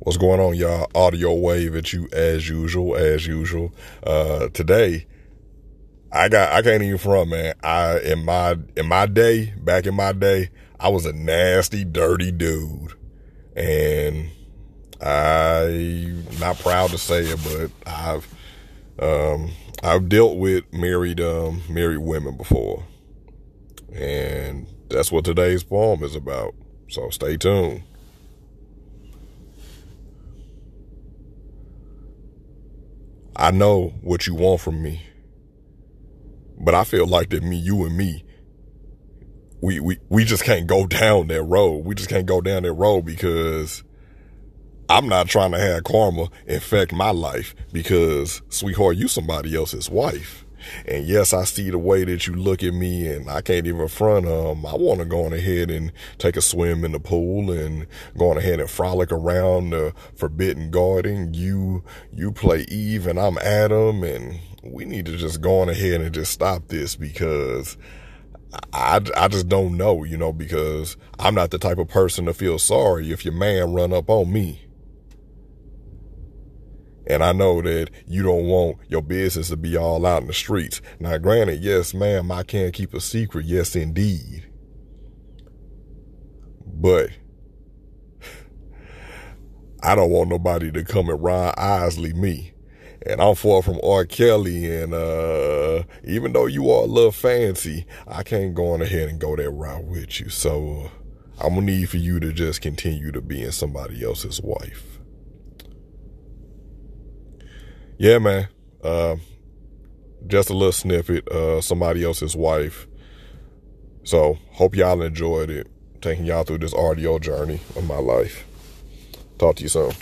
What's going on, y'all? Audio wave at you as usual, as usual. Uh, today, I got, I can't even front, man. I, in my, in my day, back in my day, I was a nasty, dirty dude. And I'm not proud to say it, but I've, um, I've dealt with married, um, married women before. And that's what today's poem is about. So stay tuned. I know what you want from me. But I feel like that me, you and me, we, we, we just can't go down that road. We just can't go down that road because I'm not trying to have karma infect my life because, sweetheart, you somebody else's wife. And yes, I see the way that you look at me and I can't even front um I want to go on ahead and take a swim in the pool and go on ahead and frolic around the forbidden garden. You you play Eve and I'm Adam and we need to just go on ahead and just stop this because I, I just don't know, you know, because I'm not the type of person to feel sorry if your man run up on me. And I know that you don't want your business to be all out in the streets. Now, granted, yes, ma'am, I can't keep a secret. Yes, indeed. But I don't want nobody to come and Ron Isley me. And I'm far from R. Kelly. And uh, even though you are a little fancy, I can't go on ahead and go that route with you. So I'm going to need for you to just continue to being somebody else's wife. Yeah, man. Uh, just a little snippet. Uh, somebody else's wife. So hope y'all enjoyed it. Taking y'all through this audio journey of my life. Talk to you soon.